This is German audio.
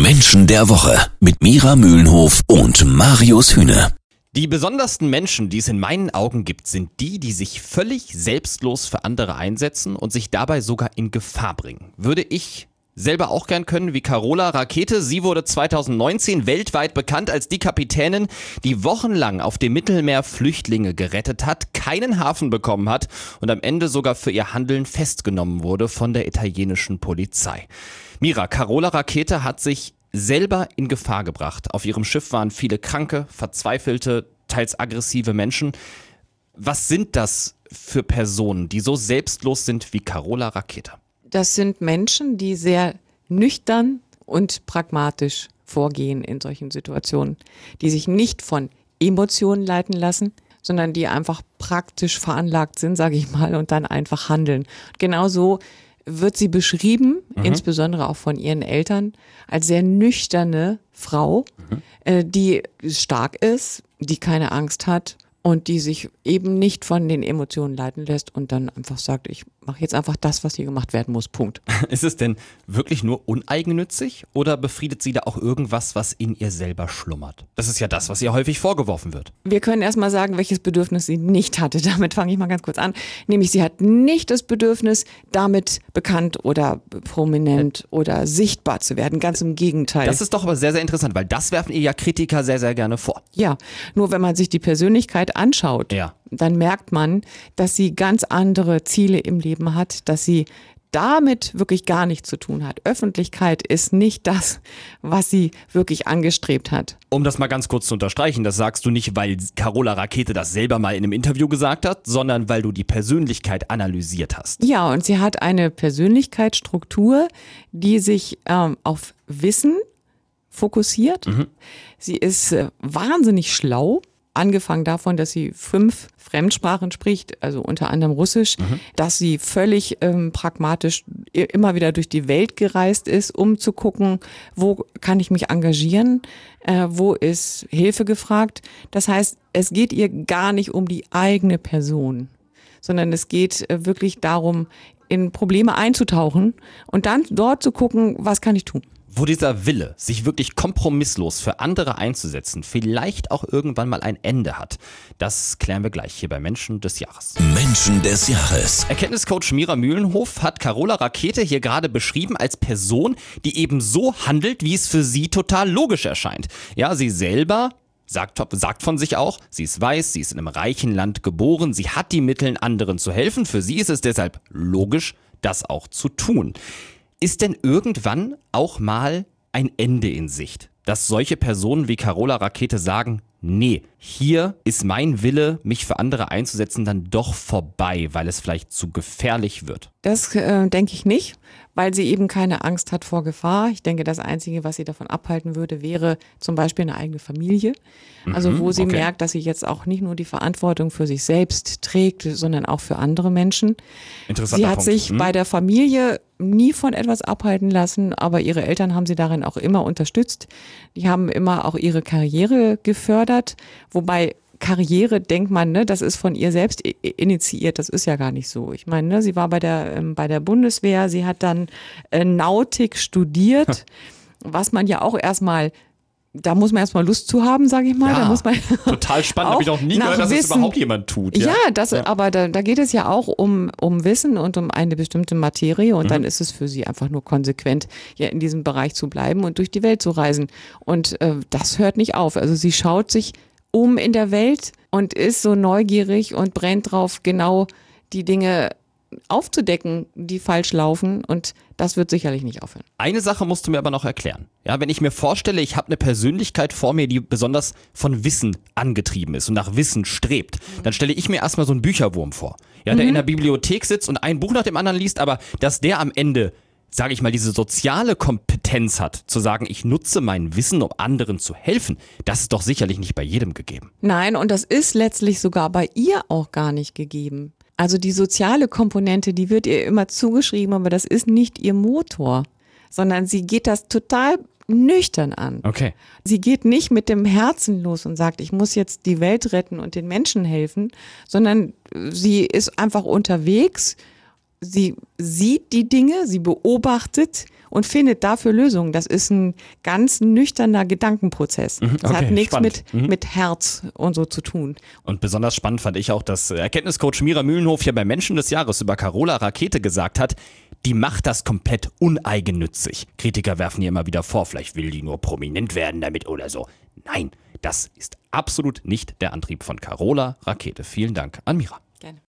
Menschen der Woche mit Mira Mühlenhof und Marius Hühne. Die besondersten Menschen, die es in meinen Augen gibt, sind die, die sich völlig selbstlos für andere einsetzen und sich dabei sogar in Gefahr bringen. Würde ich selber auch gern können wie Carola Rakete. Sie wurde 2019 weltweit bekannt als die Kapitänin, die wochenlang auf dem Mittelmeer Flüchtlinge gerettet hat, keinen Hafen bekommen hat und am Ende sogar für ihr Handeln festgenommen wurde von der italienischen Polizei. Mira, Carola Rakete hat sich selber in Gefahr gebracht. Auf ihrem Schiff waren viele kranke, verzweifelte, teils aggressive Menschen. Was sind das für Personen, die so selbstlos sind wie Carola Rakete? Das sind Menschen, die sehr nüchtern und pragmatisch vorgehen in solchen Situationen, die sich nicht von Emotionen leiten lassen, sondern die einfach praktisch veranlagt sind, sage ich mal, und dann einfach handeln. Genauso wird sie beschrieben, mhm. insbesondere auch von ihren Eltern, als sehr nüchterne Frau, mhm. äh, die stark ist, die keine Angst hat und die sich eben nicht von den Emotionen leiten lässt und dann einfach sagt, ich mache jetzt einfach das, was hier gemacht werden muss. Punkt. Ist es denn wirklich nur uneigennützig oder befriedet sie da auch irgendwas, was in ihr selber schlummert? Das ist ja das, was ihr häufig vorgeworfen wird. Wir können erstmal sagen, welches Bedürfnis sie nicht hatte. Damit fange ich mal ganz kurz an. Nämlich, sie hat nicht das Bedürfnis, damit bekannt oder prominent oder sichtbar zu werden. Ganz im Gegenteil. Das ist doch aber sehr, sehr interessant, weil das werfen ihr ja Kritiker sehr, sehr gerne vor. Ja, nur wenn man sich die Persönlichkeit anschaut, ja dann merkt man, dass sie ganz andere Ziele im Leben hat, dass sie damit wirklich gar nichts zu tun hat. Öffentlichkeit ist nicht das, was sie wirklich angestrebt hat. Um das mal ganz kurz zu unterstreichen, das sagst du nicht, weil Carola Rakete das selber mal in einem Interview gesagt hat, sondern weil du die Persönlichkeit analysiert hast. Ja, und sie hat eine Persönlichkeitsstruktur, die sich ähm, auf Wissen fokussiert. Mhm. Sie ist äh, wahnsinnig schlau angefangen davon, dass sie fünf Fremdsprachen spricht, also unter anderem Russisch, mhm. dass sie völlig ähm, pragmatisch immer wieder durch die Welt gereist ist, um zu gucken, wo kann ich mich engagieren, äh, wo ist Hilfe gefragt. Das heißt, es geht ihr gar nicht um die eigene Person, sondern es geht äh, wirklich darum, in Probleme einzutauchen und dann dort zu gucken, was kann ich tun wo dieser Wille, sich wirklich kompromisslos für andere einzusetzen, vielleicht auch irgendwann mal ein Ende hat. Das klären wir gleich hier bei Menschen des Jahres. Menschen des Jahres. Erkenntniscoach Mira Mühlenhof hat Carola Rakete hier gerade beschrieben als Person, die eben so handelt, wie es für sie total logisch erscheint. Ja, sie selber Sagt, sagt, von sich auch, sie ist weiß, sie ist in einem reichen Land geboren, sie hat die Mittel, anderen zu helfen. Für sie ist es deshalb logisch, das auch zu tun. Ist denn irgendwann auch mal ein Ende in Sicht? Dass solche Personen wie Carola Rakete sagen, nee, hier ist mein Wille, mich für andere einzusetzen, dann doch vorbei, weil es vielleicht zu gefährlich wird. Das äh, denke ich nicht, weil sie eben keine Angst hat vor Gefahr. Ich denke, das Einzige, was sie davon abhalten würde, wäre zum Beispiel eine eigene Familie. Also mhm, wo sie okay. merkt, dass sie jetzt auch nicht nur die Verantwortung für sich selbst trägt, sondern auch für andere Menschen. Sie hat Punkt. sich hm? bei der Familie nie von etwas abhalten lassen, aber ihre Eltern haben sie darin auch immer unterstützt. Die haben immer auch ihre Karriere gefördert, wobei Karriere denkt man, ne, das ist von ihr selbst initiiert. Das ist ja gar nicht so. Ich meine, ne, sie war bei der ähm, bei der Bundeswehr, sie hat dann äh, Nautik studiert, was man ja auch erstmal da muss man erstmal Lust zu haben, sage ich mal. Ja, da muss man total spannend, habe ich noch nie gehört, dass Wissen, es überhaupt jemand tut. Ja, ja das, ja. aber da, da geht es ja auch um, um Wissen und um eine bestimmte Materie und mhm. dann ist es für sie einfach nur konsequent, ja in diesem Bereich zu bleiben und durch die Welt zu reisen. Und äh, das hört nicht auf. Also sie schaut sich um in der Welt und ist so neugierig und brennt drauf, genau die Dinge aufzudecken, die falsch laufen und das wird sicherlich nicht aufhören. Eine Sache musst du mir aber noch erklären. Ja, wenn ich mir vorstelle, ich habe eine Persönlichkeit vor mir, die besonders von Wissen angetrieben ist und nach Wissen strebt, dann stelle ich mir erstmal so einen Bücherwurm vor. Ja, der mhm. in der Bibliothek sitzt und ein Buch nach dem anderen liest, aber dass der am Ende sage ich mal, diese soziale Kompetenz hat, zu sagen, ich nutze mein Wissen, um anderen zu helfen, das ist doch sicherlich nicht bei jedem gegeben. Nein, und das ist letztlich sogar bei ihr auch gar nicht gegeben. Also die soziale Komponente, die wird ihr immer zugeschrieben, aber das ist nicht ihr Motor, sondern sie geht das total nüchtern an. Okay. Sie geht nicht mit dem Herzen los und sagt, ich muss jetzt die Welt retten und den Menschen helfen, sondern sie ist einfach unterwegs sie sieht die Dinge, sie beobachtet und findet dafür Lösungen. Das ist ein ganz nüchterner Gedankenprozess. Mhm, okay, das hat nichts mit, mhm. mit Herz und so zu tun. Und besonders spannend fand ich auch, dass Erkenntniscoach Mira Mühlenhof hier bei Menschen des Jahres über Carola Rakete gesagt hat, die macht das komplett uneigennützig. Kritiker werfen ihr immer wieder vor, vielleicht will die nur prominent werden damit oder so. Nein, das ist absolut nicht der Antrieb von Carola Rakete. Vielen Dank an Mira.